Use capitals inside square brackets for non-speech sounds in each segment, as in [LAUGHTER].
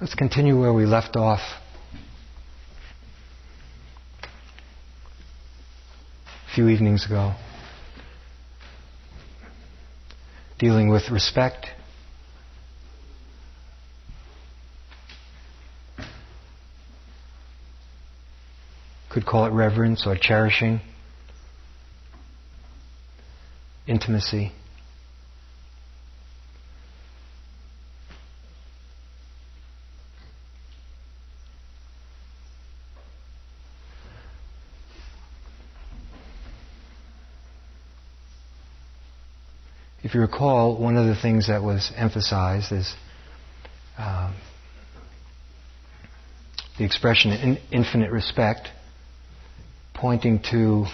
Let's continue where we left off. A few evenings ago. Dealing with respect. Could call it reverence or cherishing. Intimacy. If you recall, one of the things that was emphasized is um, the expression in infinite respect, pointing to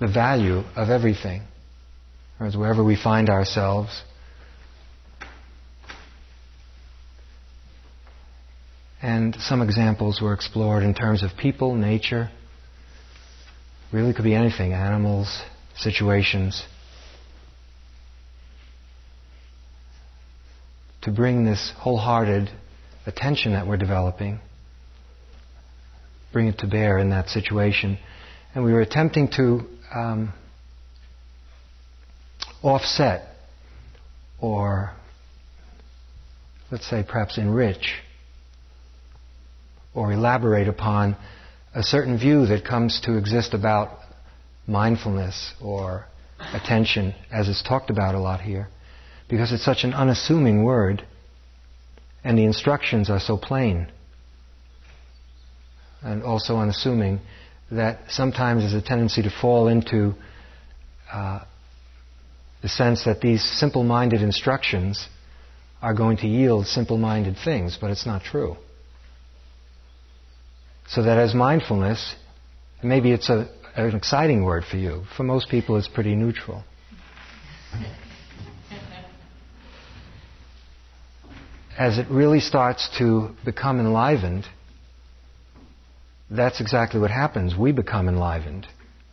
the value of everything. Whereas wherever we find ourselves, and some examples were explored in terms of people, nature, Really could be anything animals, situations. To bring this wholehearted attention that we're developing, bring it to bear in that situation. And we were attempting to um, offset or, let's say, perhaps enrich or elaborate upon a certain view that comes to exist about mindfulness or attention, as it's talked about a lot here, because it's such an unassuming word and the instructions are so plain and also unassuming that sometimes there's a tendency to fall into uh, the sense that these simple minded instructions are going to yield simple minded things, but it's not true. So that as mindfulness, maybe it's a, an exciting word for you. For most people, it's pretty neutral. As it really starts to become enlivened, that's exactly what happens. We become enlivened.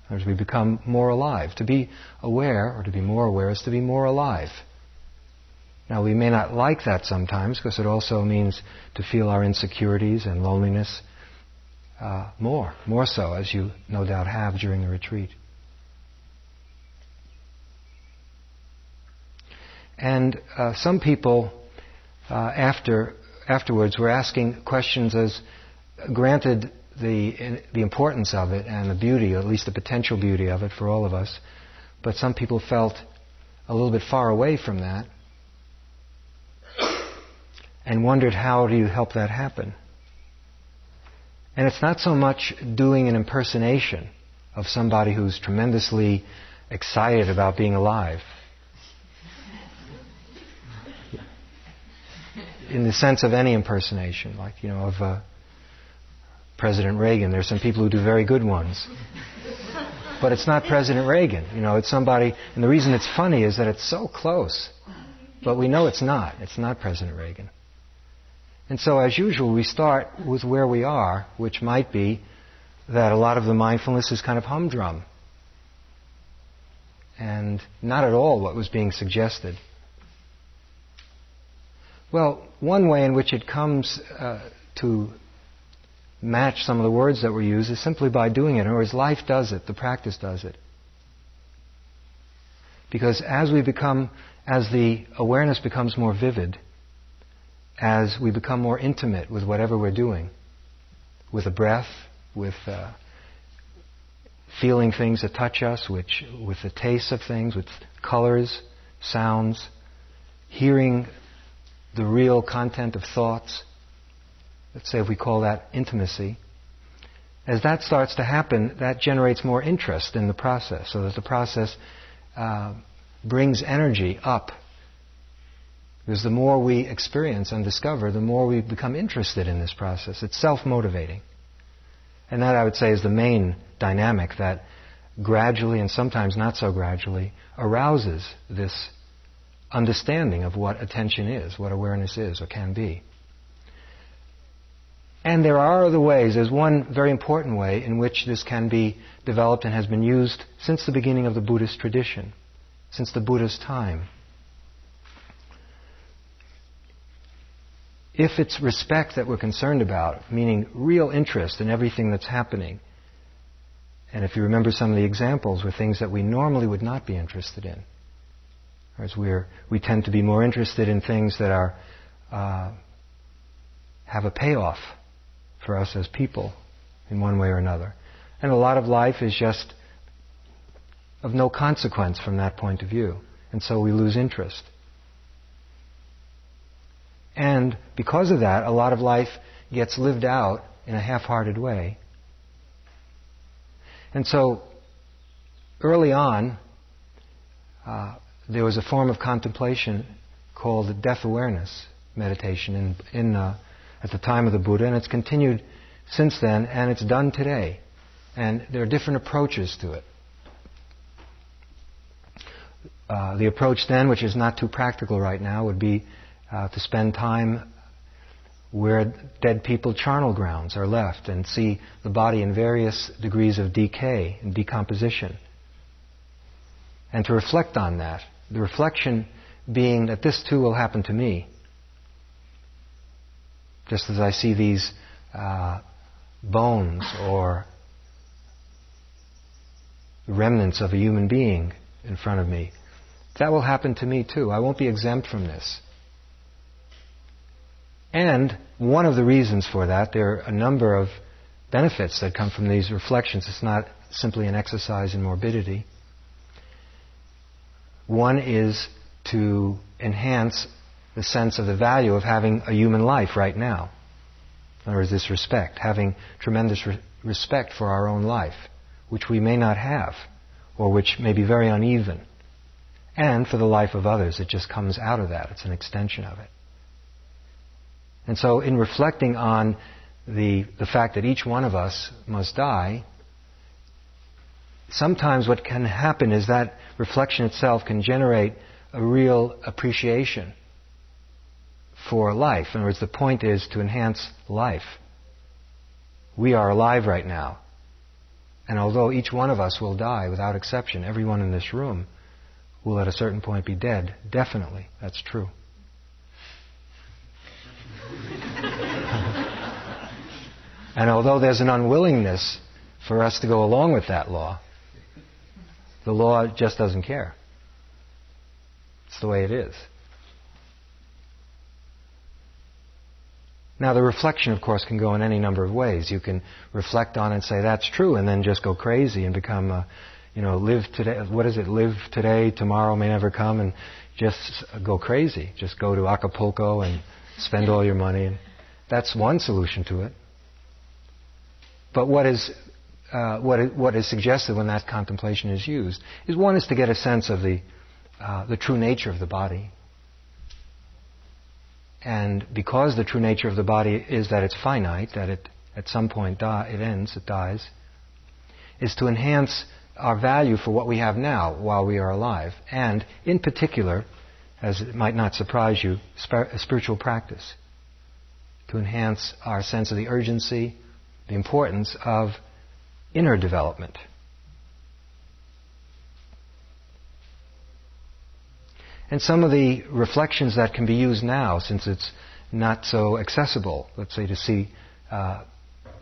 As we become more alive. To be aware, or to be more aware, is to be more alive. Now, we may not like that sometimes because it also means to feel our insecurities and loneliness uh, more, more so, as you no doubt have during the retreat. And uh, some people, uh, after afterwards, were asking questions as, granted the the importance of it and the beauty, at least the potential beauty of it for all of us, but some people felt a little bit far away from that and wondered how do you help that happen. And it's not so much doing an impersonation of somebody who's tremendously excited about being alive. In the sense of any impersonation, like, you know, of uh, President Reagan. There's some people who do very good ones. But it's not President Reagan. You know, it's somebody, and the reason it's funny is that it's so close. But we know it's not. It's not President Reagan. And so, as usual, we start with where we are, which might be that a lot of the mindfulness is kind of humdrum and not at all what was being suggested. Well, one way in which it comes uh, to match some of the words that were used is simply by doing it, or as life does it, the practice does it. Because as we become, as the awareness becomes more vivid, as we become more intimate with whatever we're doing, with the breath, with uh, feeling things that touch us, which, with the taste of things, with colors, sounds, hearing the real content of thoughts. Let's say if we call that intimacy. As that starts to happen, that generates more interest in the process, so that the process uh, brings energy up because the more we experience and discover, the more we become interested in this process. It's self motivating. And that, I would say, is the main dynamic that gradually and sometimes not so gradually arouses this understanding of what attention is, what awareness is or can be. And there are other ways. There's one very important way in which this can be developed and has been used since the beginning of the Buddhist tradition, since the Buddha's time. If it's respect that we're concerned about, meaning real interest in everything that's happening, and if you remember some of the examples were things that we normally would not be interested in. Whereas we're, we tend to be more interested in things that are, uh, have a payoff for us as people in one way or another. And a lot of life is just of no consequence from that point of view. And so we lose interest. And because of that, a lot of life gets lived out in a half hearted way. And so, early on, uh, there was a form of contemplation called death awareness meditation in, in, uh, at the time of the Buddha, and it's continued since then, and it's done today. And there are different approaches to it. Uh, the approach then, which is not too practical right now, would be uh, to spend time where dead people charnel grounds are left and see the body in various degrees of decay and decomposition. And to reflect on that. The reflection being that this too will happen to me. Just as I see these uh, bones or remnants of a human being in front of me. That will happen to me too. I won't be exempt from this. And one of the reasons for that, there are a number of benefits that come from these reflections. It's not simply an exercise in morbidity. One is to enhance the sense of the value of having a human life right now. Other words, this respect, having tremendous re- respect for our own life, which we may not have, or which may be very uneven. And for the life of others, it just comes out of that. It's an extension of it. And so, in reflecting on the, the fact that each one of us must die, sometimes what can happen is that reflection itself can generate a real appreciation for life. In other words, the point is to enhance life. We are alive right now. And although each one of us will die without exception, everyone in this room will at a certain point be dead. Definitely, that's true. [LAUGHS] and although there's an unwillingness for us to go along with that law, the law just doesn't care. It's the way it is. Now, the reflection, of course, can go in any number of ways. You can reflect on and say, that's true, and then just go crazy and become, a, you know, live today, what is it, live today, tomorrow may never come, and just go crazy. Just go to Acapulco and spend all your money. And that's one solution to it. But what is, uh, what, is, what is suggested when that contemplation is used is one is to get a sense of the, uh, the true nature of the body, and because the true nature of the body is that it's finite, that it at some point it ends, it dies, is to enhance our value for what we have now while we are alive. And in particular, as it might not surprise you, spiritual practice. To enhance our sense of the urgency, the importance of inner development. And some of the reflections that can be used now, since it's not so accessible, let's say to see uh,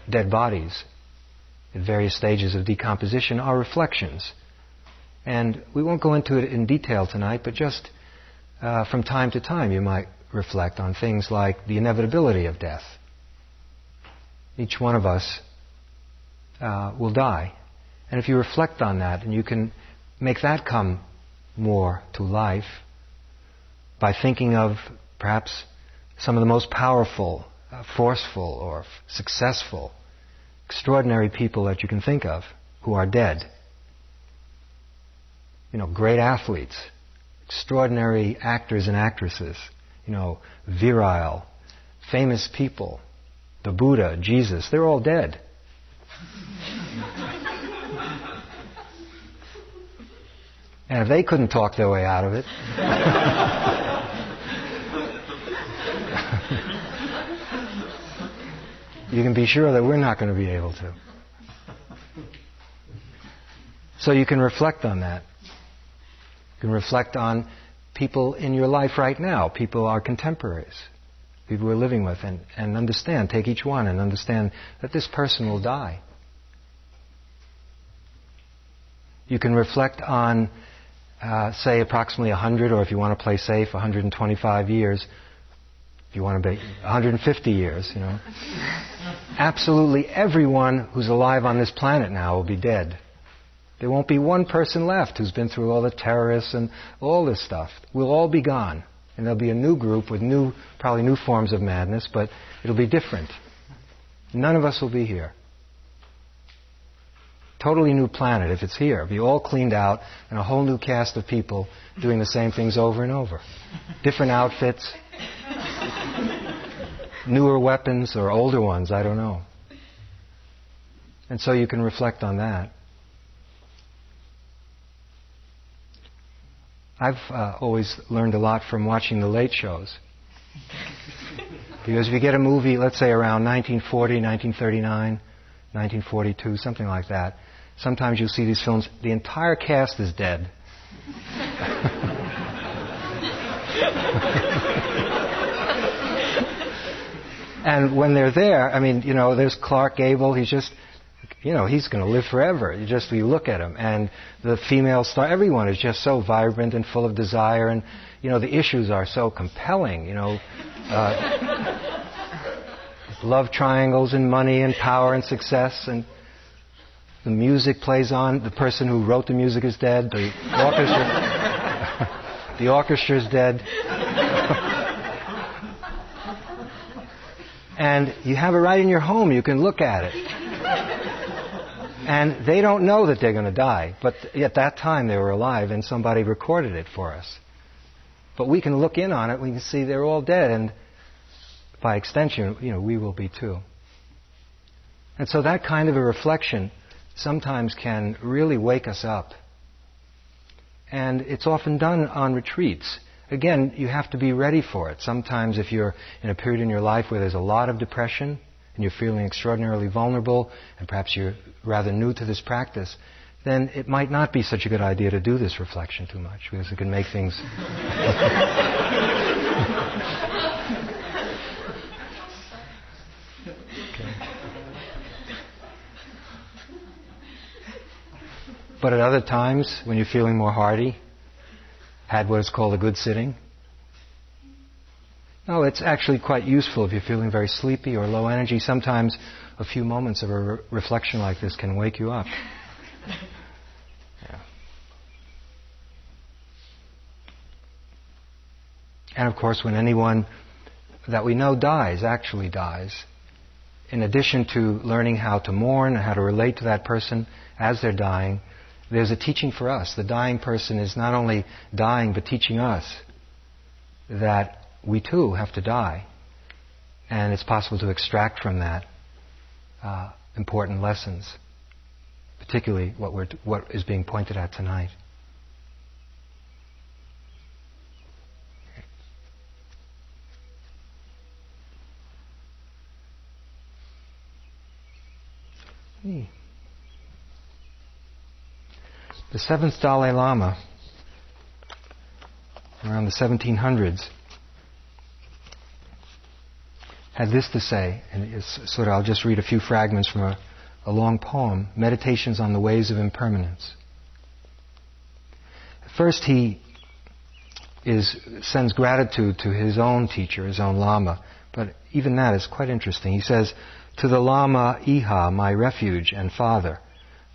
dead bodies at various stages of decomposition, are reflections. And we won't go into it in detail tonight, but just uh, from time to time you might reflect on things like the inevitability of death. Each one of us uh, will die. And if you reflect on that and you can make that come more to life, by thinking of perhaps some of the most powerful, uh, forceful, or f- successful, extraordinary people that you can think of who are dead. You know, great athletes, extraordinary actors and actresses, you know, virile, famous people, the Buddha, Jesus, they're all dead. and if they couldn't talk their way out of it, [LAUGHS] you can be sure that we're not going to be able to. So you can reflect on that. You can reflect on people in your life right now, people are contemporaries. people we're living with, and, and understand, take each one and understand that this person will die. You can reflect on, uh, say, approximately 100, or if you want to play safe, 125 years. If you want to be 150 years, you know. [LAUGHS] Absolutely everyone who's alive on this planet now will be dead. There won't be one person left who's been through all the terrorists and all this stuff. We'll all be gone. And there'll be a new group with new, probably new forms of madness, but it'll be different. None of us will be here. Totally new planet if it's here. It'll be all cleaned out and a whole new cast of people doing the same things over and over. Different outfits, newer weapons or older ones, I don't know. And so you can reflect on that. I've uh, always learned a lot from watching the late shows. [LAUGHS] because if you get a movie, let's say around 1940, 1939, 1942, something like that, sometimes you'll see these films, the entire cast is dead. [LAUGHS] and when they're there, I mean, you know, there's Clark Gable, he's just you know, he's going to live forever. You just you look at him, and the female star, everyone is just so vibrant and full of desire, and you know, the issues are so compelling. You know, uh, love triangles and money and power and success, and the music plays on. The person who wrote the music is dead. The orchestra, [LAUGHS] the orchestra's dead. [LAUGHS] and you have it right in your home. You can look at it. And they don't know that they're going to die. But at that time, they were alive, and somebody recorded it for us. But we can look in on it. We can see they're all dead, and by extension, you know, we will be too. And so that kind of a reflection sometimes can really wake us up. And it's often done on retreats. Again, you have to be ready for it. Sometimes, if you're in a period in your life where there's a lot of depression, and you're feeling extraordinarily vulnerable, and perhaps you're rather new to this practice, then it might not be such a good idea to do this reflection too much because it can make things. [LAUGHS] But at other times, when you're feeling more hardy, had what is called a good sitting, no, it's actually quite useful if you're feeling very sleepy or low energy. Sometimes a few moments of a re- reflection like this can wake you up. [LAUGHS] Yeah. And of course, when anyone that we know dies, actually dies, in addition to learning how to mourn and how to relate to that person as they're dying, there's a teaching for us. The dying person is not only dying, but teaching us that we too have to die. And it's possible to extract from that uh, important lessons, particularly what, we're, what is being pointed at tonight. Hmm. The seventh Dalai Lama, around the 1700s, had this to say, and sort of, I'll just read a few fragments from a, a long poem, Meditations on the Ways of Impermanence. First, he is, sends gratitude to his own teacher, his own Lama, but even that is quite interesting. He says, To the Lama Iha, my refuge and father,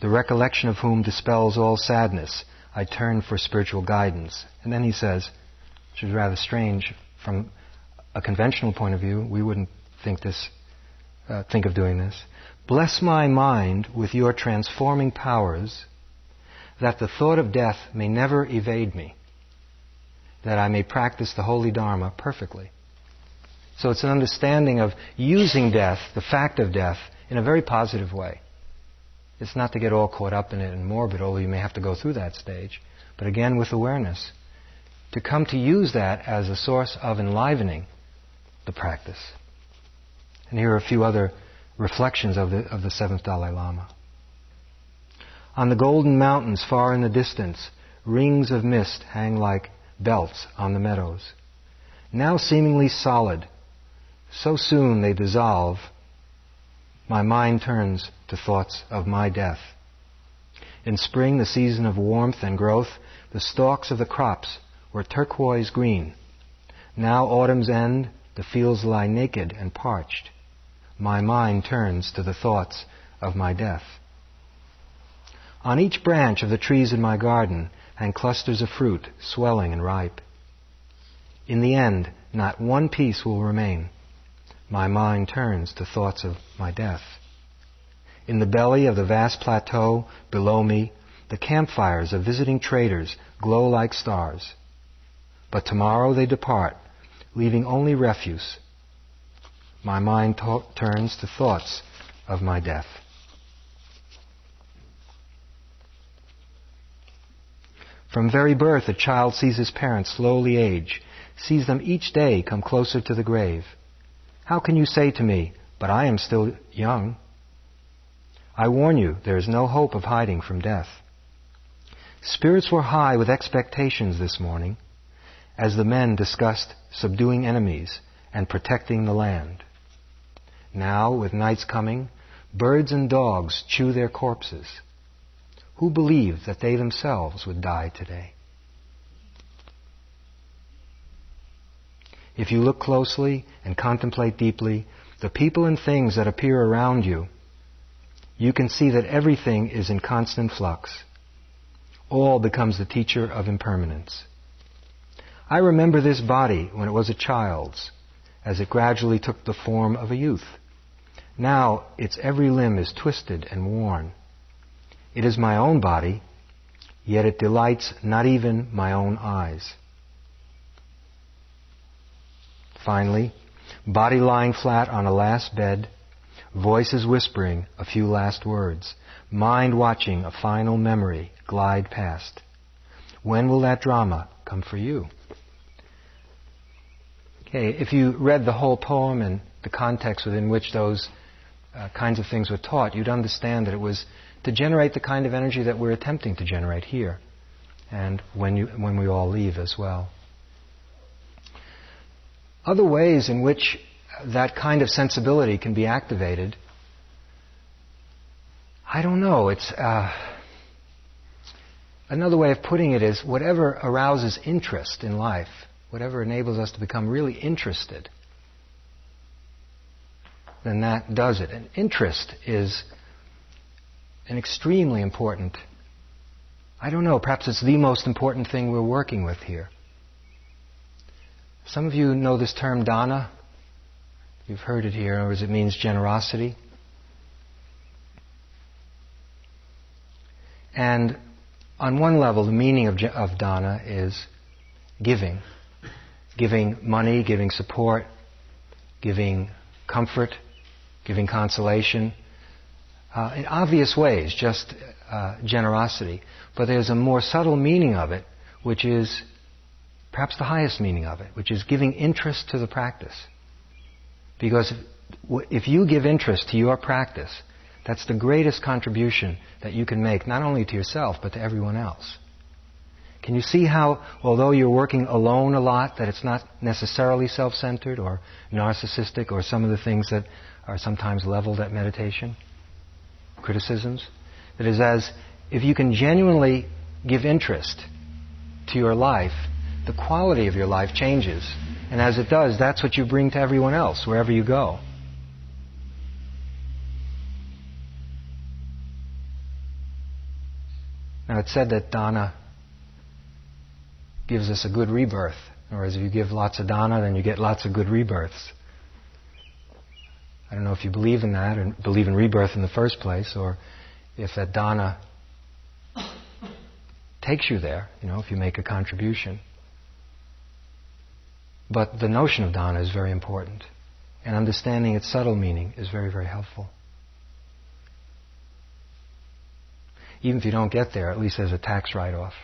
the recollection of whom dispels all sadness, I turn for spiritual guidance. And then he says, which is rather strange from a conventional point of view, we wouldn't think this, uh, think of doing this. Bless my mind with your transforming powers, that the thought of death may never evade me, that I may practice the holy Dharma perfectly. So it's an understanding of using death, the fact of death, in a very positive way. It's not to get all caught up in it and morbid, although you may have to go through that stage, but again with awareness. To come to use that as a source of enlivening the practice. And here are a few other reflections of the, of the seventh Dalai Lama. On the golden mountains far in the distance, rings of mist hang like belts on the meadows. Now seemingly solid, so soon they dissolve, my mind turns to thoughts of my death. In spring, the season of warmth and growth, the stalks of the crops were turquoise green. Now autumn's end, the fields lie naked and parched. My mind turns to the thoughts of my death. On each branch of the trees in my garden hang clusters of fruit, swelling and ripe. In the end, not one piece will remain. My mind turns to thoughts of my death. In the belly of the vast plateau below me, the campfires of visiting traders glow like stars. But tomorrow they depart, leaving only refuse. My mind to- turns to thoughts of my death. From very birth, a child sees his parents slowly age, sees them each day come closer to the grave. How can you say to me, but I am still young? I warn you, there is no hope of hiding from death. Spirits were high with expectations this morning as the men discussed subduing enemies and protecting the land. Now, with night's coming, birds and dogs chew their corpses. Who believed that they themselves would die today? If you look closely and contemplate deeply the people and things that appear around you, you can see that everything is in constant flux. All becomes the teacher of impermanence. I remember this body when it was a child's, as it gradually took the form of a youth. Now its every limb is twisted and worn. It is my own body, yet it delights not even my own eyes. Finally, body lying flat on a last bed, voices whispering a few last words, mind watching a final memory glide past. When will that drama come for you? If you read the whole poem and the context within which those uh, kinds of things were taught, you'd understand that it was to generate the kind of energy that we're attempting to generate here, and when, you, when we all leave as well. Other ways in which that kind of sensibility can be activated, I don't know. It's uh, another way of putting it is whatever arouses interest in life, whatever enables us to become really interested, then that does it. And interest is an extremely important, I don't know, perhaps it's the most important thing we're working with here. Some of you know this term dana. You've heard it here, or it means generosity. And on one level, the meaning of, of dana is giving. Giving money, giving support, giving comfort, giving consolation, uh, in obvious ways, just uh, generosity. But there's a more subtle meaning of it, which is perhaps the highest meaning of it, which is giving interest to the practice. Because if, you give interest to your practice, that's the greatest contribution that you can make, not only to yourself, but to everyone else. Can you see how, although you're working alone a lot, that it's not necessarily self centered or narcissistic or some of the things that are sometimes leveled at meditation? criticisms. That is, as if you can genuinely give interest to your life, the quality of your life changes. And as it does, that's what you bring to everyone else, wherever you go. Now, it's said that dana gives us a good rebirth. Or as if you give lots of dana, then you get lots of good rebirths. I don't know if you believe in that or believe in rebirth in the first place, or if that dana takes you there, you know, if you make a contribution. But the notion of dana is very important, and understanding its subtle meaning is very, very helpful. Even if you don't get there, at least there's a tax write off.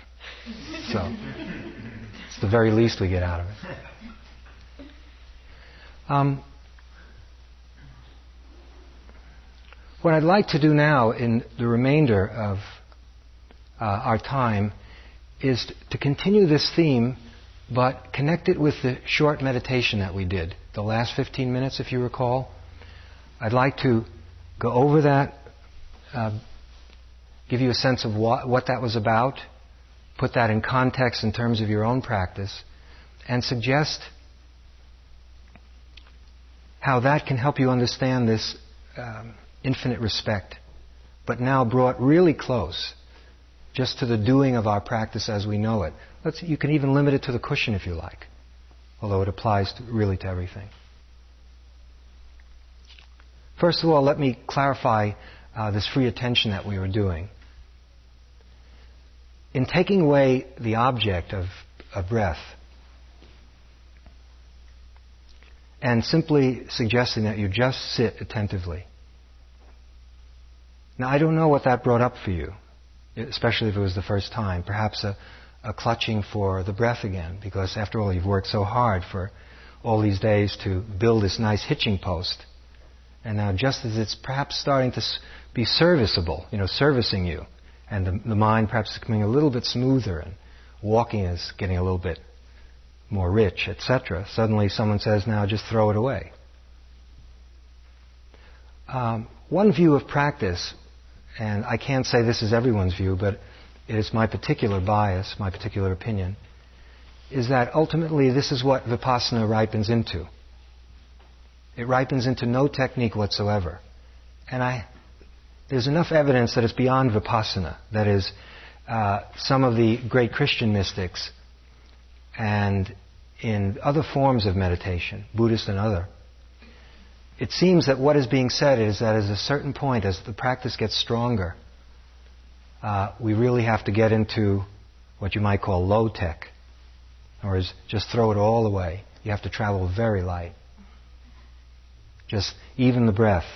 So, it's the very least we get out of it. Um, What I'd like to do now in the remainder of uh, our time is to continue this theme, but connect it with the short meditation that we did the last 15 minutes, if you recall. I'd like to go over that, uh, give you a sense of what, what that was about, put that in context in terms of your own practice, and suggest how that can help you understand this um, infinite respect, but now brought really close just to the doing of our practice as we know it. Let's, you can even limit it to the cushion if you like, although it applies to, really to everything. First of all, let me clarify uh, this free attention that we were doing. In taking away the object of a breath and simply suggesting that you just sit attentively. Now, I don't know what that brought up for you, especially if it was the first time. Perhaps a, a clutching for the breath again, because after all, you've worked so hard for all these days to build this nice hitching post. And now, just as it's perhaps starting to be serviceable, you know, servicing you, and the, the mind perhaps is becoming a little bit smoother, and walking is getting a little bit more rich, etc., suddenly someone says, now just throw it away. Um, one view of practice, and I can't say this is everyone's view, but it is my particular bias, my particular opinion, is that ultimately this is what vipassana ripens into. It ripens into no technique whatsoever. And I, there's enough evidence that it's beyond vipassana. That is, uh, some of the great Christian mystics and in other forms of meditation, Buddhist and other, it seems that what is being said is that at a certain point, as the practice gets stronger, uh, we really have to get into what you might call low tech, or is just throw it all away. You have to travel very light. Just even the breath,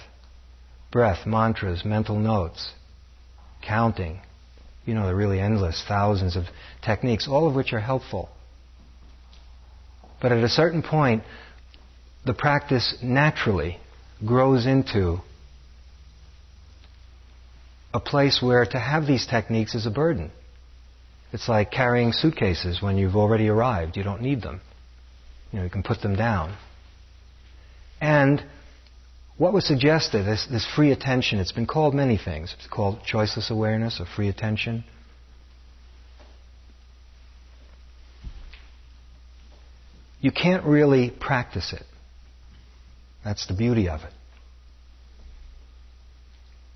breath, mantras, mental notes, counting. You know, they're really endless, thousands of techniques, all of which are helpful. But at a certain point, the practice naturally grows into a place where to have these techniques is a burden. It's like carrying suitcases when you've already arrived. You don't need them. You know, you can put them down. And what was suggested, this, this free attention, it's been called many things. It's called choiceless awareness or free attention. you can't really practice it. That's the beauty of it.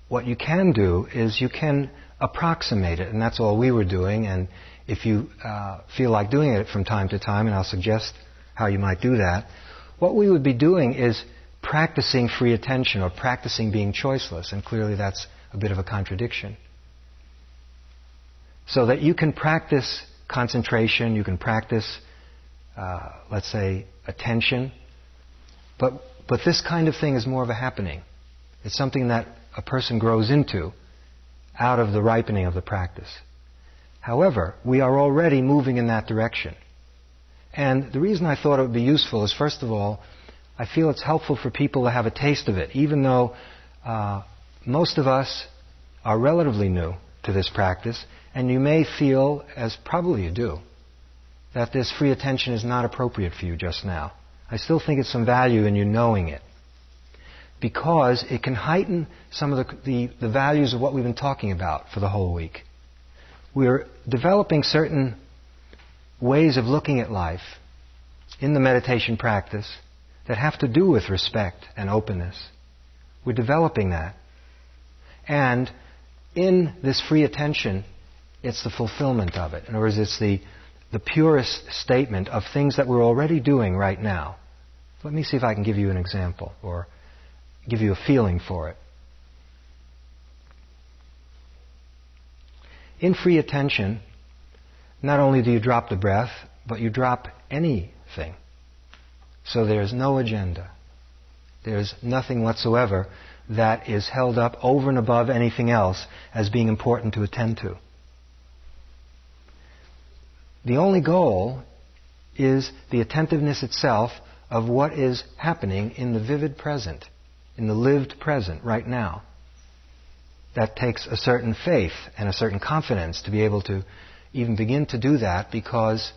What you can do is you can approximate it, and that's all we were doing. And if you uh, feel like doing it from time to time, and I'll suggest how you might do that, what we would be doing is practicing free attention or practicing being choiceless, and clearly that's a bit of a contradiction. So that you can practice concentration, you can practice uh, let's say, attention. But, but this kind of thing is more of a happening. It's something that a person grows into out of the ripening of the practice. However, we are already moving in that direction. And the reason I thought it would be useful is, first of all, I feel it's helpful for people to have a taste of it, even though uh, most of us are relatively new to this practice, and you may feel, as probably you do, that this free attention is not appropriate for you just now. I still think it's some value in you knowing it. Because it can heighten some of the, the, the values of what we've been talking about for the whole week. We're developing certain ways of looking at life in the meditation practice that have to do with respect and openness. We're developing that. And in this free attention, it's the fulfillment of it. In other words, it's the the purest statement of things that we're already doing right now. Let me see if I can give you an example or give you a feeling for it. In free attention, not only do you drop the breath, but you drop anything. So there's no agenda. There's nothing whatsoever that is held up over and above anything else as being important to attend to. The only goal is the attentiveness itself of what is happening in the vivid present, in the lived present right now. That takes a certain faith and a certain confidence to be able to even begin to do that because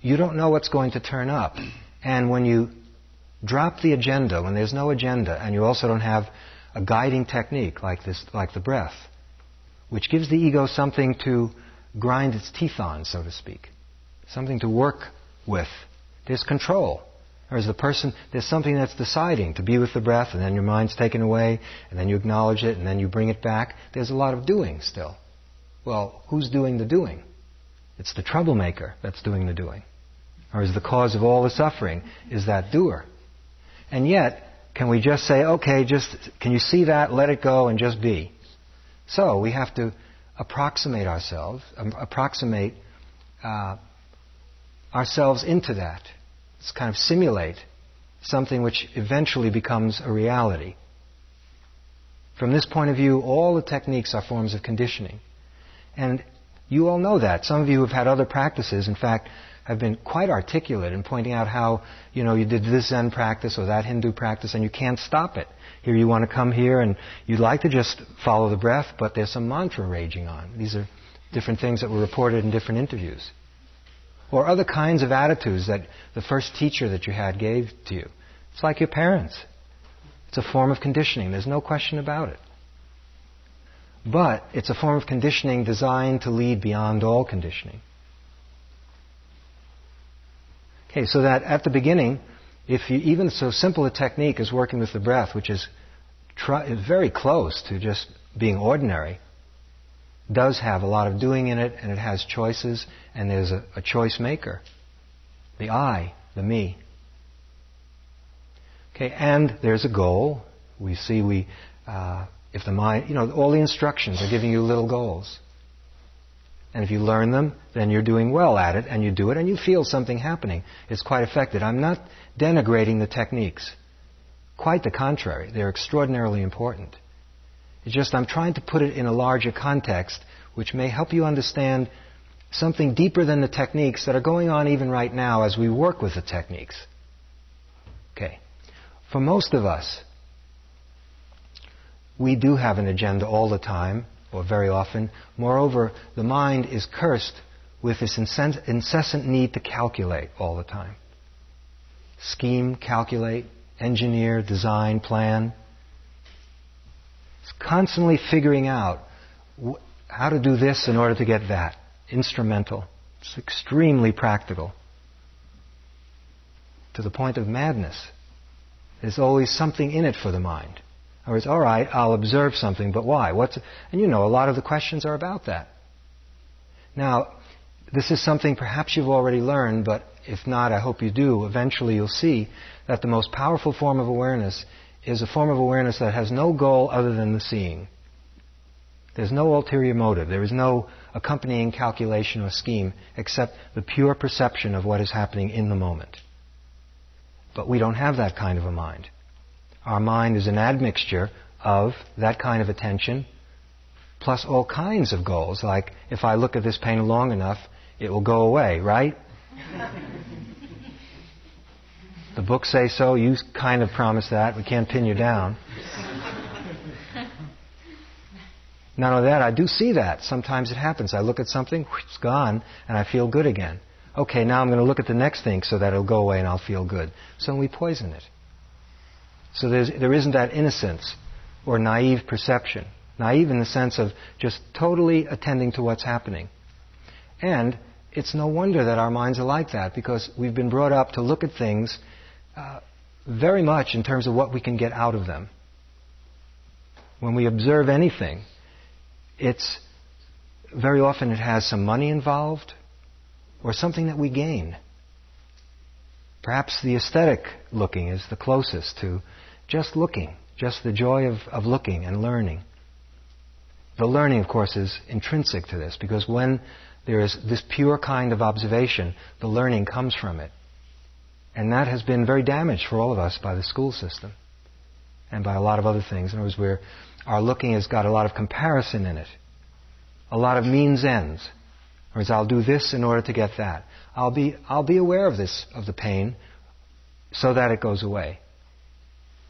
you don't know what's going to turn up. And when you Drop the agenda when there's no agenda, and you also don't have a guiding technique like this, like the breath, which gives the ego something to grind its teeth on, so to speak, something to work with. There's control. Is the person, there's something that's deciding to be with the breath, and then your mind's taken away, and then you acknowledge it, and then you bring it back. There's a lot of doing still. Well, who's doing the doing? It's the troublemaker that's doing the doing. Or is the cause of all the suffering is that doer. And yet, can we just say, okay, just, can you see that, let it go, and just be? So, we have to approximate ourselves, um, approximate uh, ourselves into that. It's kind of simulate something which eventually becomes a reality. From this point of view, all the techniques are forms of conditioning. And you all know that. Some of you have had other practices, in fact, have been quite articulate in pointing out how, you know, you did this Zen practice or that Hindu practice and you can't stop it. Here you want to come here and you'd like to just follow the breath, but there's some mantra raging on. These are different things that were reported in different interviews. Or other kinds of attitudes that the first teacher that you had gave to you. It's like your parents. It's a form of conditioning. There's no question about it. But it's a form of conditioning designed to lead beyond all conditioning. Okay, so that at the beginning, if you, even so simple a technique as working with the breath, which is, very close to just being ordinary, does have a lot of doing in it, and it has choices, and there's a, a choice maker. The I, the me. Okay, and there's a goal. We see we, uh, if the mind, you know, all the instructions are giving you little goals. And if you learn them, then you're doing well at it, and you do it, and you feel something happening. It's quite effective. I'm not denigrating the techniques. Quite the contrary. They're extraordinarily important. It's just I'm trying to put it in a larger context, which may help you understand something deeper than the techniques that are going on even right now as we work with the techniques. Okay. For most of us, we do have an agenda all the time, or very often. Moreover, the mind is cursed with this incessant need to calculate all the time. Scheme, calculate, engineer, design, plan. It's constantly figuring out how to do this in order to get that. Instrumental. It's extremely practical. To the point of madness. There's always something in it for the mind. Or it's all right, I'll observe something, but why? What's and you know, a lot of the questions are about that. Now, this is something perhaps you've already learned, but if not, I hope you do. Eventually, you'll see that the most powerful form of awareness is a form of awareness that has no goal other than the seeing. There's no ulterior motive. There is no accompanying calculation or scheme except the pure perception of what is happening in the moment. But we don't have that kind of a mind. Our mind is an admixture of that kind of attention plus all kinds of goals, like if I look at this pain long enough, it will go away, right? [LAUGHS] the books say so, you kind of promise that, we can't pin you down. Not only that, I do see that. Sometimes it happens. I look at something, it's gone, and I feel good again. Okay, now I'm going to look at the next thing so that it'll go away and I'll feel good. So we poison it. So there isn't that innocence or naive perception. Naive in the sense of just totally attending to what's happening. And it's no wonder that our minds are like that because we've been brought up to look at things uh, very much in terms of what we can get out of them. When we observe anything, it's very often it has some money involved or something that we gain. Perhaps the aesthetic looking is the closest to just looking, just the joy of, of looking and learning. The learning, of course, is intrinsic to this because when there is this pure kind of observation, the learning comes from it. And that has been very damaged for all of us by the school system and by a lot of other things. In other words, our looking has got a lot of comparison in it, a lot of means ends. In words, I'll do this in order to get that. I'll be, I'll be aware of this, of the pain, so that it goes away.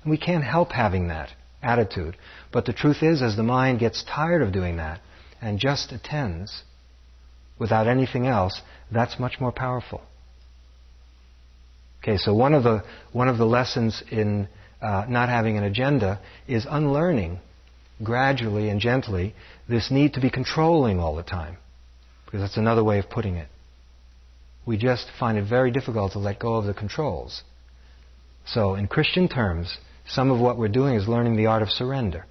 And we can't help having that attitude. But the truth is, as the mind gets tired of doing that and just attends without anything else, that's much more powerful. Okay, so one of the one of the lessons in uh, not having an agenda is unlearning gradually and gently this need to be controlling all the time, because that's another way of putting it. We just find it very difficult to let go of the controls. So, in Christian terms, some of what we're doing is learning the art of surrender,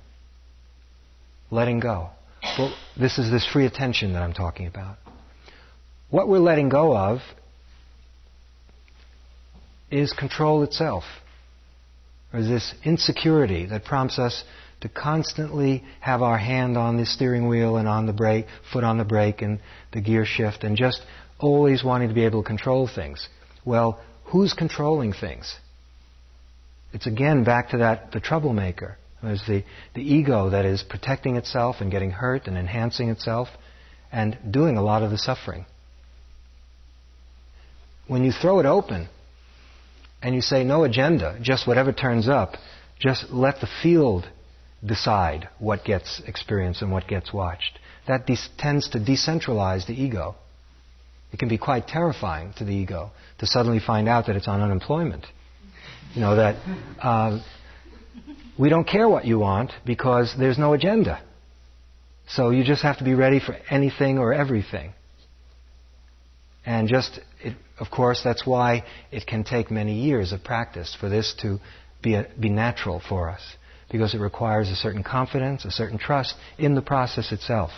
letting go. Well, this is this free attention that I'm talking about. What we're letting go of is control itself, or this insecurity that prompts us to constantly have our hand on the steering wheel and on the brake, foot on the brake and the gear shift, and just always wanting to be able to control things. Well, who's controlling things? It's again back to that the troublemaker. There's the, the ego that is protecting itself and getting hurt and enhancing itself and doing a lot of the suffering. When you throw it open and you say no agenda, just whatever turns up, just let the field decide what gets experienced and what gets watched. That de- tends to decentralize the ego. It can be quite terrifying to the ego to suddenly find out that it's on unemployment. You know, that uh, we don't care what you want because there's no agenda. So you just have to be ready for anything or everything. And just, it, of course, that's why it can take many years of practice for this to be, a, be natural for us because it requires a certain confidence, a certain trust in the process itself.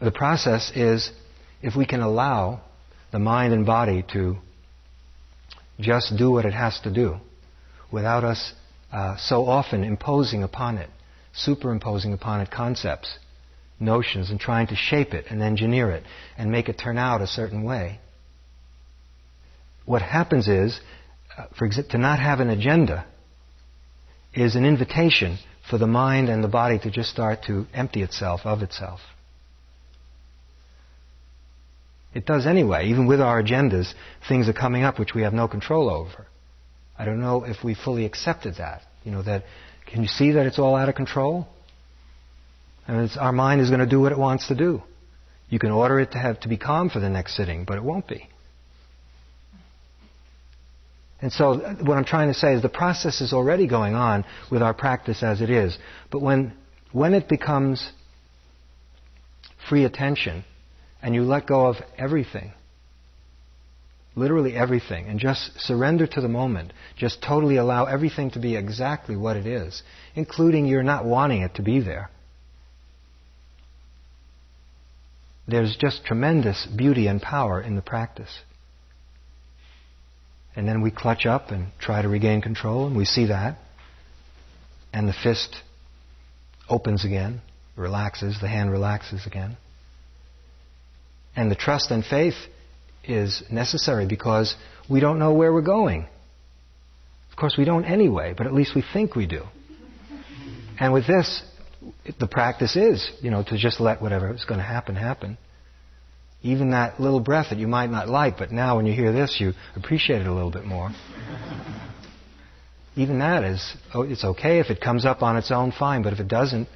The process is if we can allow the mind and body to just do what it has to do without us uh, so often imposing upon it, superimposing upon it concepts, notions, and trying to shape it and engineer it and make it turn out a certain way. What happens is, uh, for example, to not have an agenda is an invitation for the mind and the body to just start to empty itself of itself. It does anyway. Even with our agendas, things are coming up which we have no control over. I don't know if we fully accepted that. You know, that, can you see that it's all out of control? And our mind is going to do what it wants to do. You can order it to have to be calm for the next sitting, but it won't be. And so, uh, what I'm trying to say is the process is already going on with our practice as it is. But when, when it becomes free attention and you let go of everything, literally everything, and just surrender to the moment, just totally allow everything to be exactly what it is, including you're not wanting it to be there. There's just tremendous beauty and power in the practice. And then we clutch up and try to regain control, and we see that. And the fist opens again, relaxes, the hand relaxes again. And the trust and faith is necessary because we don't know where we're going. Of course, we don't anyway, but at least we think we do. And with this, the practice is, you know, to just let whatever is going to happen happen. Even that little breath that you might not like, but now when you hear this, you appreciate it a little bit more. Even that is, oh, it's okay if it comes up on its own, fine, but if it doesn't,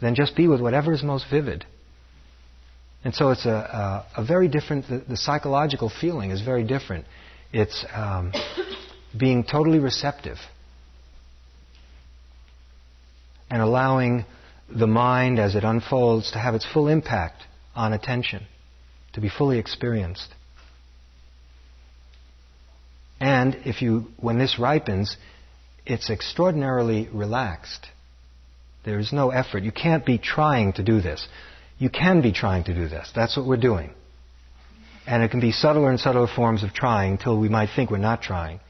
then just be with whatever is most vivid. And so it's a, a, a very different, the, the, psychological feeling is very different. It's um, being totally receptive and allowing the mind as it unfolds to have its full impact on attention to be fully experienced. And if you, when this ripens, it's extraordinarily relaxed. There is no effort. You can't be trying to do this. You can be trying to do this. That's what we're doing. And it can be subtler and subtler forms of trying until we might think we're not trying.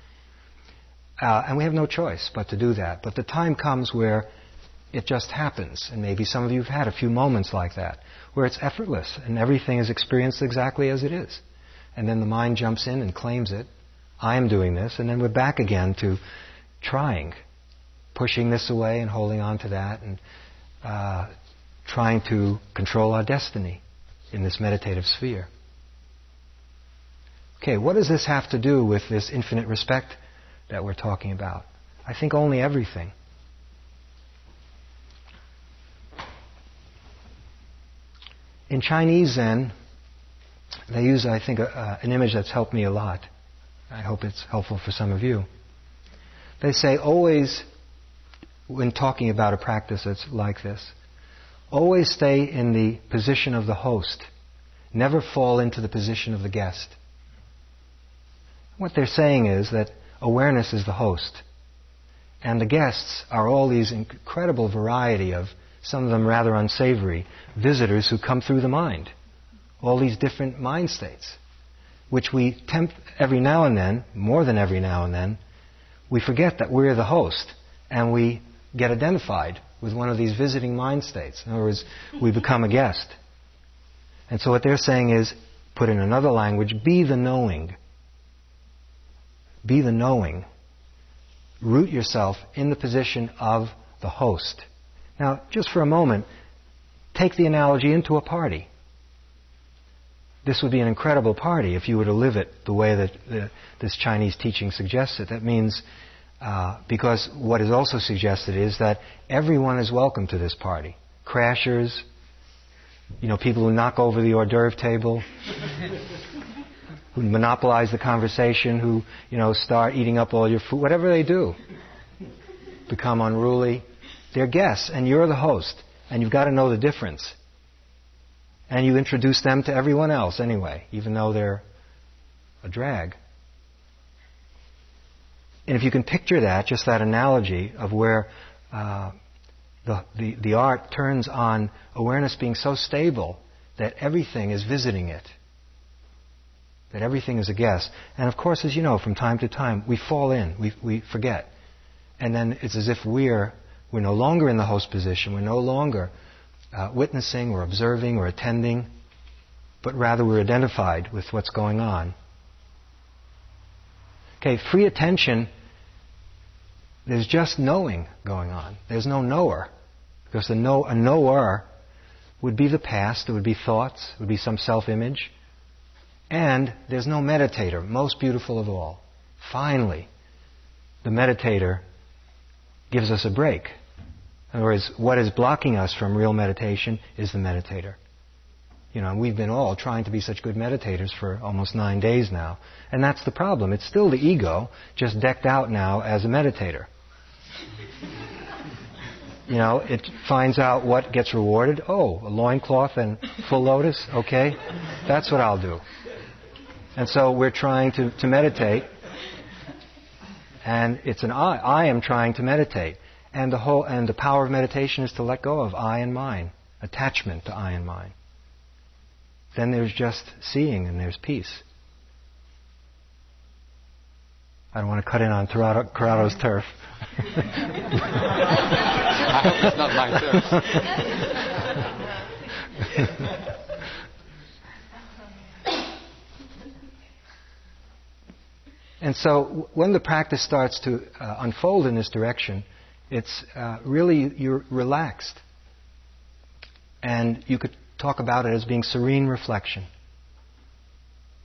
Uh, and we have no choice but to do that. But the time comes where it just happens. And maybe some of you have had a few moments like that, where it's effortless and everything is experienced exactly as it is. And then the mind jumps in and claims it. I am doing this. And then we're back again to trying, pushing this away and holding on to that and uh, trying to control our destiny in this meditative sphere. Okay, what does this have to do with this infinite respect that we're talking about? I think only everything. In Chinese Zen, they use, I think, a, an image that's helped me a lot. I hope it's helpful for some of you. They say always, when talking about a practice that's like this, always stay in the position of the host. Never fall into the position of the guest. What they're saying is that awareness is the host. And the guests are all these incredible variety of, some of them rather unsavory, visitors who come through the mind. All these different mind states, which we tempt every now and then, more than every now and then, we forget that we're the host and we get identified with one of these visiting mind states. In other words, we become a guest. And so what they're saying is, put in another language, be the knowing. Be the knowing. Root yourself in the position of the host. Now, just for a moment, take the analogy into a party. This would be an incredible party if you were to live it the way that this Chinese teaching suggests it. That means, uh, because what is also suggested is that everyone is welcome to this party. Crashers, you know, people who knock over the hors d'oeuvre table, who monopolize the conversation, who, you know, start eating up all your food, whatever they do, become unruly. They're guests, and you're the host, and you've got to know the difference. And you introduce them to everyone else anyway, even though they're a drag. And if you can picture that, just that analogy of where uh, the, the, the art turns on awareness being so stable that everything is visiting it that everything is a guess. And of course, as you know, from time to time, we fall in, we, we forget. And then it's as if we're, we're no longer in the host position, we're no longer uh, witnessing or observing or attending, but rather we're identified with what's going on. Okay, free attention, there's just knowing going on. There's no knower. Because a, know, a knower would be the past, it would be thoughts, it would be some self image. And there's no meditator, most beautiful of all. Finally, the meditator gives us a break. In other words, what is blocking us from real meditation is the meditator. You know, and we've been all trying to be such good meditators for almost nine days now. And that's the problem. It's still the ego, just decked out now as a meditator. You know, it finds out what gets rewarded. Oh, a loincloth and full lotus? Okay. That's what I'll do. And so we're trying to, to meditate, and it's an I. I am trying to meditate. And the whole and the power of meditation is to let go of I and mine, attachment to I and mine. Then there's just seeing and there's peace. I don't want to cut in on Corrado's turf. [LAUGHS] I hope it's not my turf. And so when the practice starts to uh, unfold in this direction, it's uh, really, you're relaxed. And you could talk about it as being serene reflection.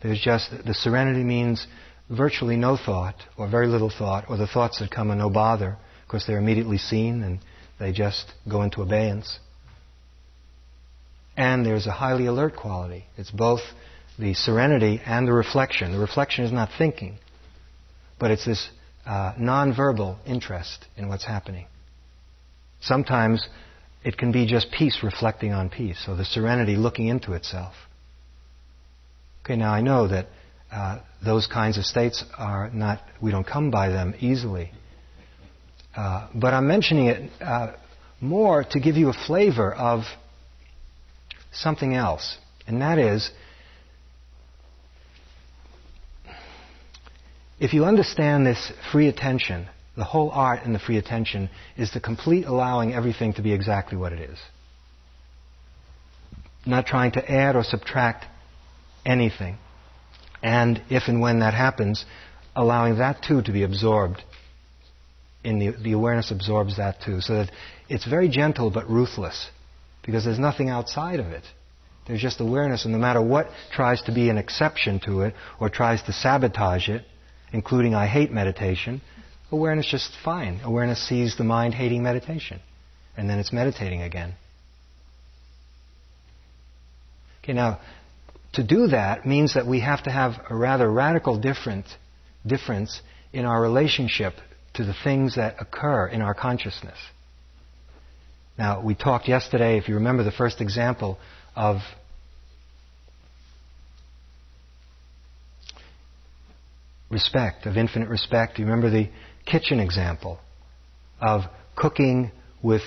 There's just, the serenity means virtually no thought, or very little thought, or the thoughts that come are no bother, because they're immediately seen and they just go into abeyance. And there's a highly alert quality. It's both the serenity and the reflection. The reflection is not thinking but it's this uh, nonverbal interest in what's happening. Sometimes it can be just peace reflecting on peace, so the serenity looking into itself. Okay, now I know that uh, those kinds of states are not, we don't come by them easily. Uh, but I'm mentioning it uh, more to give you a flavor of something else, and that is If you understand this free attention, the whole art in the free attention is the complete allowing everything to be exactly what it is. Not trying to add or subtract anything. And if and when that happens, allowing that too to be absorbed. In the, the awareness absorbs that too. So that it's very gentle but ruthless. Because there's nothing outside of it. There's just awareness, and no matter what tries to be an exception to it or tries to sabotage it, including I hate meditation, awareness just fine. Awareness sees the mind hating meditation. And then it's meditating again. Okay, now, to do that means that we have to have a rather radical different difference in our relationship to the things that occur in our consciousness. Now, we talked yesterday, if you remember the first example, of respect, of infinite respect. You remember the kitchen example of cooking with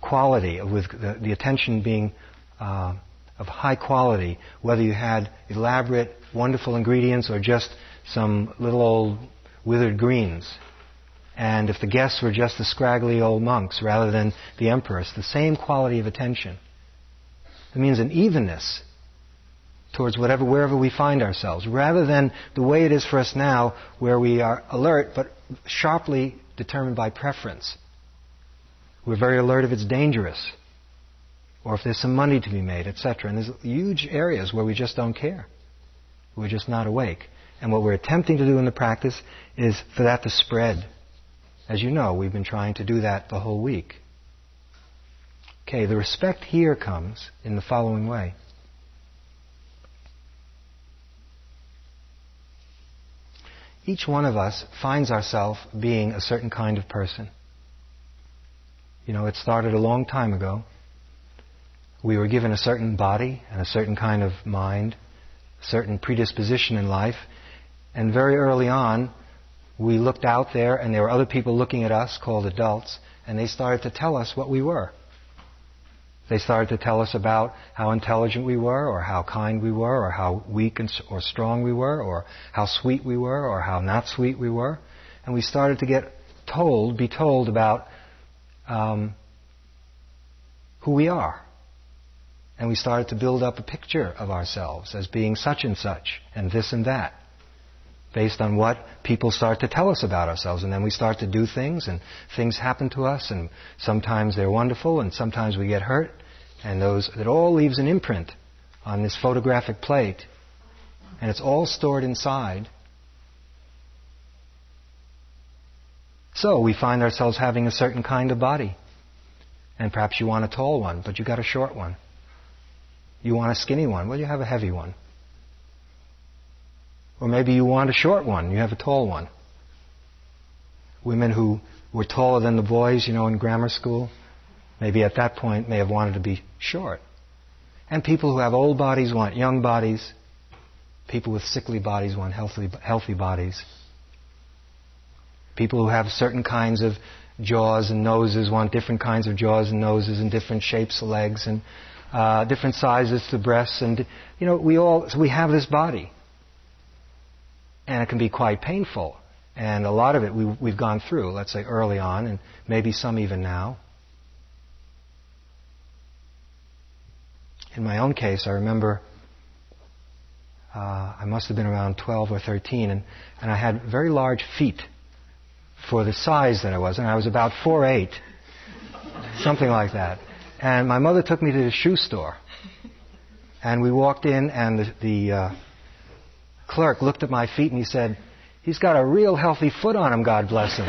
quality, with the, the attention being uh, of high quality, whether you had elaborate, wonderful ingredients or just some little old withered greens. And if the guests were just the scraggly old monks rather than the empress, the same quality of attention. It means an evenness towards whatever, wherever we find ourselves, rather than the way it is for us now, where we are alert but sharply determined by preference. We're very alert if it's dangerous, or if there's some money to be made, etc. And there's huge areas where we just don't care. We're just not awake. And what we're attempting to do in the practice is for that to spread. As you know, we've been trying to do that the whole week. Okay, the respect here comes in the following way. Each one of us finds ourselves being a certain kind of person. You know, it started a long time ago. We were given a certain body and a certain kind of mind, a certain predisposition in life, and very early on, we looked out there and there were other people looking at us called adults, and they started to tell us what we were. They started to tell us about how intelligent we were, or how kind we were, or how weak and, or strong we were, or how sweet we were, or how not sweet we were. And we started to get told, be told about um, who we are. And we started to build up a picture of ourselves as being such and such, and this and that, based on what people start to tell us about ourselves. And then we start to do things, and things happen to us, and sometimes they're wonderful, and sometimes we get hurt, and those it all leaves an imprint on this photographic plate, and it's all stored inside. So we find ourselves having a certain kind of body. And perhaps you want a tall one, but you got a short one. You want a skinny one, well, you have a heavy one. Or maybe you want a short one, you have a tall one. Women who were taller than the boys, you know, in grammar school, maybe at that point may have wanted to be short. And people who have old bodies want young bodies. People with sickly bodies want healthy, healthy bodies. People who have certain kinds of jaws and noses want different kinds of jaws and noses and different shapes of legs and uh, different sizes to breasts and you know we all so we have this body. And it can be quite painful. And a lot of it we, we've gone through let's say early on and maybe some even now. In my own case I remember uh, I must have been around 12 or 13 and, and I had very large feet for the size that I was, and I was about 4'8, something like that. And my mother took me to the shoe store, and we walked in, and the, the uh, clerk looked at my feet and he said, "He's got a real healthy foot on him, God bless him." [LAUGHS]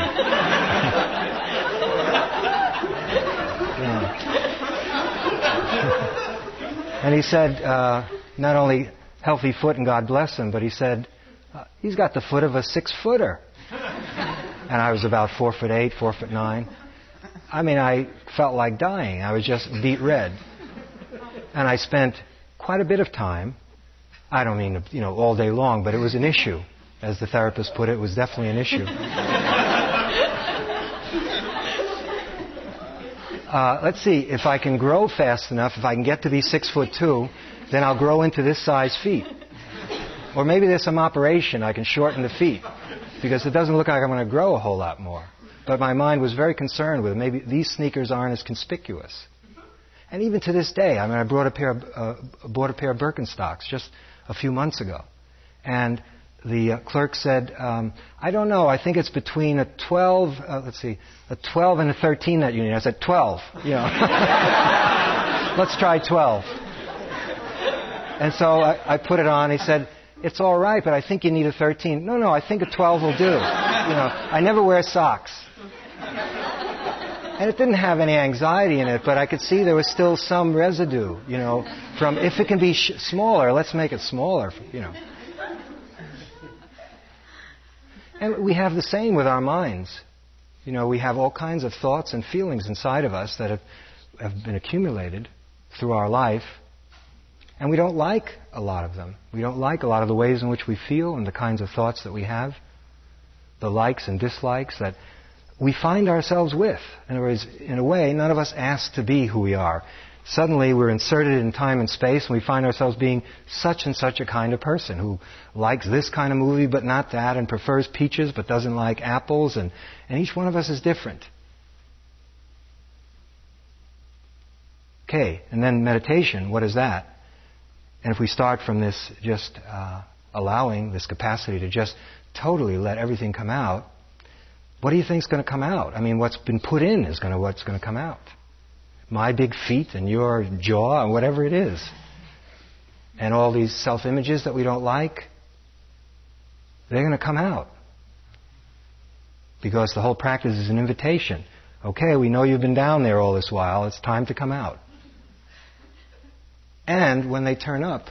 and he said, uh, not only healthy foot and God bless him, but he said, uh, he's got the foot of a six footer and I was about four foot eight, four foot nine. I mean, I felt like dying. I was just beet red. And I spent quite a bit of time, I don't mean, you know, all day long, but it was an issue. As the therapist put it, it was definitely an issue. [LAUGHS] Uh, let's see, if I can grow fast enough, if I can get to be six foot two, then I'll grow into this size feet. Or maybe there's some operation, I can shorten the feet because it doesn't look like I'm going to grow a whole lot more. But my mind was very concerned with maybe these sneakers aren't as conspicuous. And even to this day, I mean, I brought a pair of, uh, bought a pair of Birkenstocks just a few months ago, and the uh, clerk said, um, "I don't know. I think it's between a 12, uh, let's see, a 12 and a 13 that you need." I said, "12, you know, let's try 12." And so I, I put it on. He said, it's all right, but I think you need a 13. No, no, I think a 12 will do. You know, I never wear socks. [LAUGHS] And it didn't have any anxiety in it, but I could see there was still some residue, you know, from if it can be sh- smaller, let's make it smaller, you know. And we have the same with our minds. You know, we have all kinds of thoughts and feelings inside of us that have, have been accumulated through our life. And we don't like a lot of them. We don't like a lot of the ways in which we feel and the kinds of thoughts that we have, the likes and dislikes that we find ourselves with. In other words, in a way, none of us asked to be who we are. Suddenly we're inserted in time and space and we find ourselves being such and such a kind of person who likes this kind of movie but not that and prefers peaches but doesn't like apples and, and each one of us is different. Okay, and then meditation, what is that? And if we start from this just uh, allowing this capacity to just totally let everything come out, what do you think is going to come out? I mean, what's been put in is going to what's going to come out. My big feet and your jaw and whatever it is. And all these self images that we don't like, they're going to come out. Because the whole practice is an invitation. Okay, we know you've been down there all this while. It's time to come out. And when they turn up,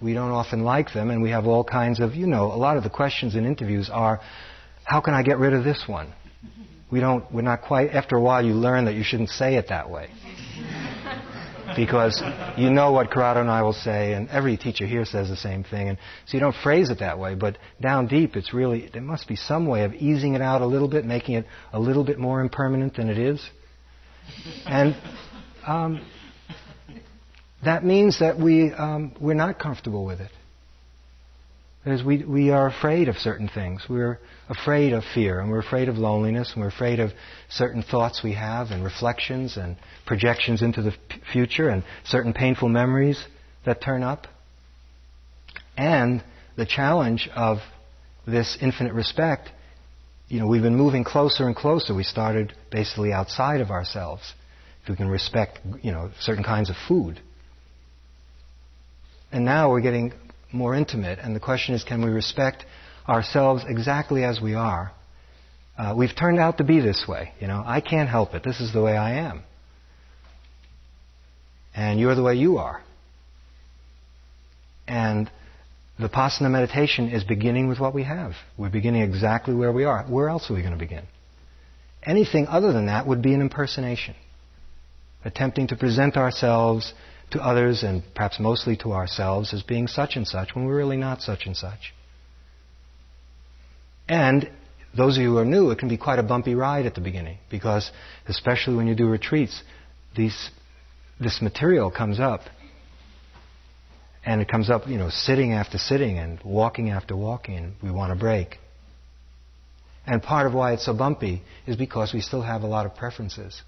we don't often like them, and we have all kinds of, you know, a lot of the questions in interviews are, how can I get rid of this one? We don't, we're not quite, after a while you learn that you shouldn't say it that way. because you know what Corrado and I will say, and every teacher here says the same thing, and so you don't phrase it that way, but down deep it's really, there must be some way of easing it out a little bit, making it a little bit more impermanent than it is. And um, that means that we, um, we're not comfortable with it. Because we, we are afraid of certain things. We're afraid of fear, and we're afraid of loneliness, and we're afraid of certain thoughts we have, and reflections, and projections into the future, and certain painful memories that turn up. And the challenge of this infinite respect, you know, we've been moving closer and closer. We started basically outside of ourselves. If we can respect, you know, certain kinds of food. And now we're getting more intimate. And the question is, can we respect ourselves exactly as we are? Uh, we've turned out to be this way. You know, I can't help it. This is the way I am. And you're the way you are. And the Vipassana meditation is beginning with what we have. We're beginning exactly where we are. Where else are we going to begin? Anything other than that would be an impersonation. Attempting to present ourselves to others and perhaps mostly to ourselves as being such and such when we're really not such and such. And those of you who are new, it can be quite a bumpy ride at the beginning because, especially when you do retreats, these, this material comes up. And it comes up, you know, sitting after sitting and walking after walking, we want to break. And part of why it's so bumpy is because we still have a lot of preferences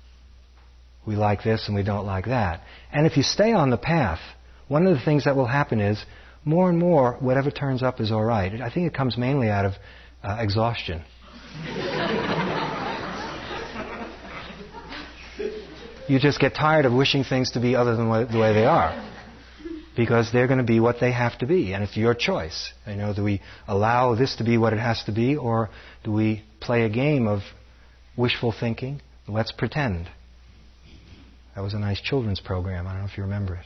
we like this and we don't like that. And if you stay on the path, one of the things that will happen is more and more, whatever turns up is all right. I think it comes mainly out of uh, exhaustion. [LAUGHS] you just get tired of wishing things to be other than the way they are. Because they're going to be what they have to be, and it's your choice. You know, do we allow this to be what it has to be, or do we play a game of wishful thinking? Let's pretend. That was a nice children's program. I don't know if you remember it.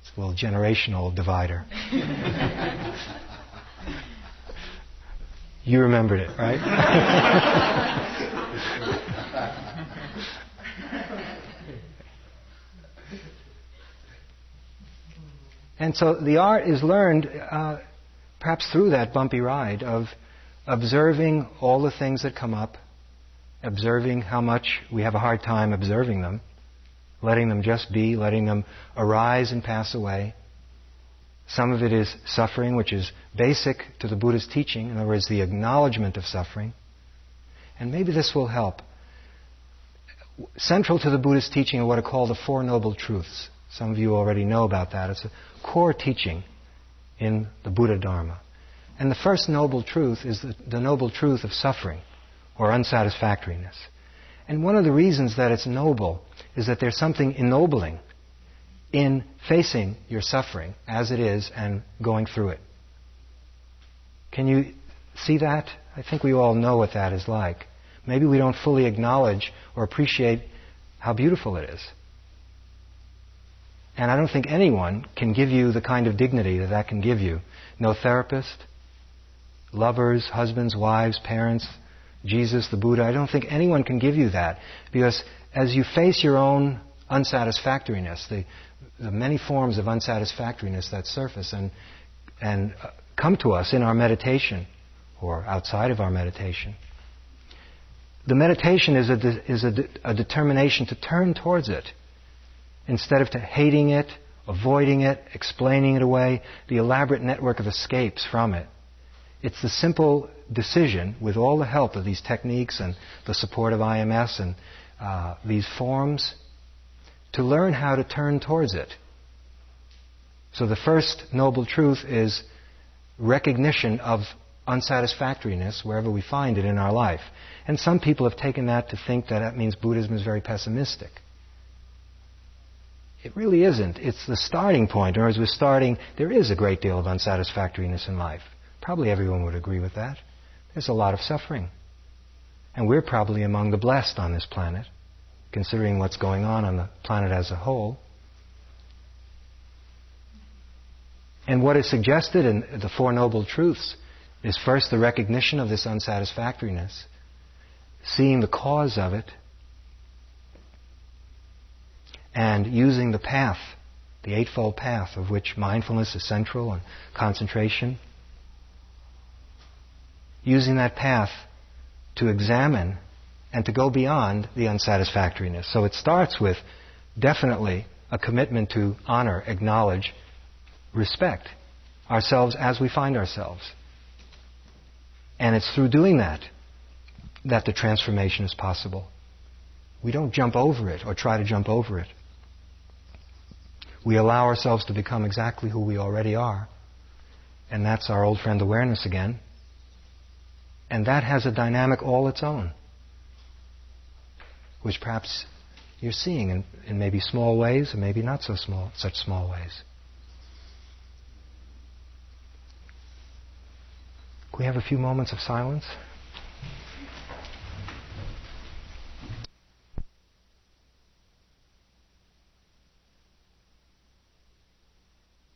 It's a little generational divider. you remembered it, right? and so the art is learned uh, perhaps through that bumpy ride of observing all the things that come up, observing how much we have a hard time observing them letting them just be, letting them arise and pass away. Some of it is suffering, which is basic to the Buddha's teaching, in other words, the acknowledgement of suffering. And maybe this will help. Central to the Buddha's teaching are what are called the Four Noble Truths. Some of you already know about that. It's a core teaching in the Buddha Dharma. And the first noble truth is the, the noble truth of suffering or unsatisfactoriness. And one of the reasons that it's noble is that there's something ennobling in facing your suffering as it is and going through it. Can you see that? I think we all know what that is like. Maybe we don't fully acknowledge or appreciate how beautiful it is. And I don't think anyone can give you the kind of dignity that that can give you. No therapist, lovers, husbands, wives, parents, Jesus, the Buddha. I don't think anyone can give you that because as you face your own unsatisfactoriness, the, the many forms of unsatisfactoriness that surface and, and uh, come to us in our meditation or outside of our meditation, the meditation is, a, de- is a, de- a determination to turn towards it instead of to hating it, avoiding it, explaining it away, the elaborate network of escapes from it. It's the simple decision, with all the help of these techniques and the support of IMS and uh, these forms, to learn how to turn towards it. So the first noble truth is recognition of unsatisfactoriness wherever we find it in our life. And some people have taken that to think that that means Buddhism is very pessimistic. It really isn't. It's the starting point, or as we're starting, there is a great deal of unsatisfactoriness in life. Probably everyone would agree with that. There's a lot of suffering. And we're probably among the blessed on this planet, considering what's going on on the planet as a whole. And what is suggested in the Four Noble Truths is first the recognition of this unsatisfactoriness, seeing the cause of it, and using the path, the Eightfold Path, of which mindfulness is central and concentration, using that path to examine and to go beyond the unsatisfactoriness. So it starts with definitely a commitment to honor, acknowledge, respect ourselves as we find ourselves. And it's through doing that that the transformation is possible. We don't jump over it or try to jump over it. We allow ourselves to become exactly who we already are. And that's our old friend awareness again. And that has a dynamic all its own, which perhaps you're seeing in, in maybe small ways and maybe not so small, such small ways. Can we have a few moments of silence?